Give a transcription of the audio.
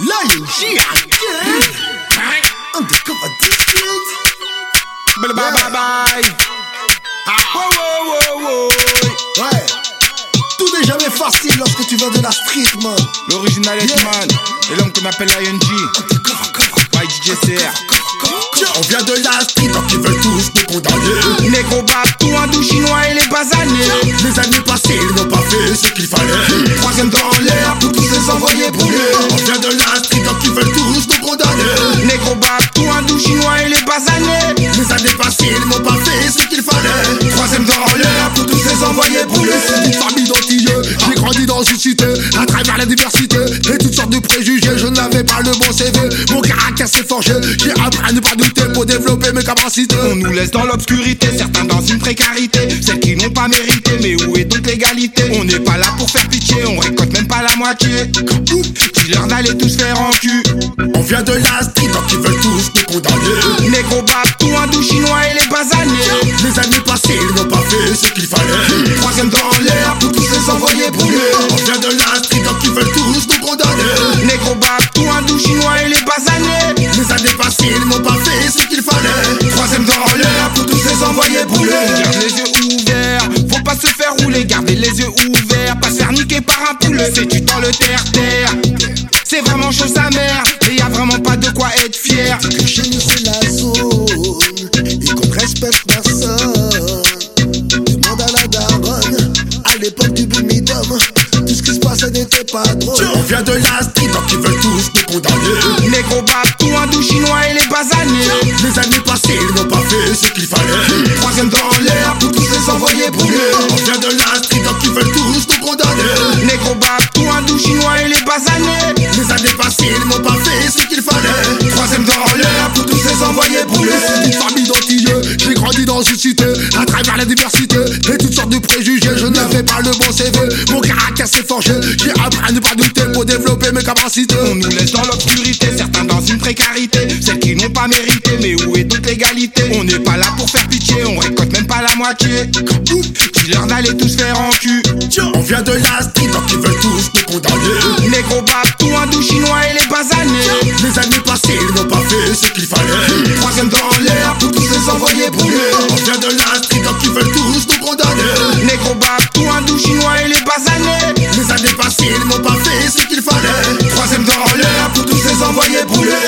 L'ING again. Undercover district. Bye bye bye bye. Ah, wow, wow, wow, wow. Ouais. Tout n'est jamais facile lorsque tu viens de la street, man. L'original Yeah. Hitman et l'homme qu'on appelle ING. YGCR. On vient de la street, donc ils veulent tous nous condamner. Négro tout un doux chinois et les basanés. Les années passées, ils n'ont pas fait ce qu'il fallait. Troisième les envoyer brûler. On vient de la street, ils veulent tous nous condamner. Négro tout un doux chinois et les basanés. Les années passées, ils n'ont pas fait ce qu'il fallait. Troisième dans l'air pour tous les envoyer brûler. Une famille d'antilleux, j'ai grandi dans une cité, à travers la diversité et toutes sortes de préjugés. Je n'avais pas le bon CV, mon caractère s'est forgé. J'ai appris à ne pas douter pour développer mes capacités. On nous laisse dans l'obscurité, certains dans une précarité, celles qui n'ont pas mérité. Mais où est donc l'égalité? On n'est pas là pour faire pitié, on moitié. Dis-leur d'aller tous faire en cul. On vient de la street, donc ils veulent tous nous condamner. Négro tout un doux chinois et les basanés. Les années passées, ils n'ont pas fait ce qu'il fallait. Troisième dans C'est du dans le terre-terre. C'est vraiment chose amère, et y a vraiment pas de quoi être fier. Que chez nous c'est la zone et qu'on respecte personne. Demande à la daronne, à l'époque du boomidom, tout ce qui se passait n'était pas drôle. On vient de la street, donc ils veulent tous nous condamner. Négro tout un doux chinois et les basanés. Les années passées, ils n'ont pas n'ont pas fait ce qu'il fallait. Troisième dans l'air pour tous les envoyer brûler. Une famille d'antilleux, j'ai grandi dans une cité, à travers la diversité et toutes sortes de préjugés. Je n'avais pas le bon CV, mon caractère s'est forgé. J'ai appris à ne pas douter pour développer mes capacités. On nous laisse dans l'obscurité, certains dans une précarité, celles qui n'ont pas mérité. Mais où est donc l'égalité? On n'est pas là pour faire pitié, on récolte même pas la moitié. Dis-leur d'aller tous faire en cul? On vient de la street, donc ils veulent tous condamnés. Les tout en doux chinois et les basanés. Les années passées, ils n'ont pas fait ce qu'il fallait. Troisième dans l'air pour tous les envoyés brûlés. On vient de la street, donc ils veulent tous nous condamner. Les gros tout en doux chinois et les basanés. Les années passées, ils n'ont pas fait ce qu'il fallait. Troisième dans l'air pour tous les envoyés brûlés.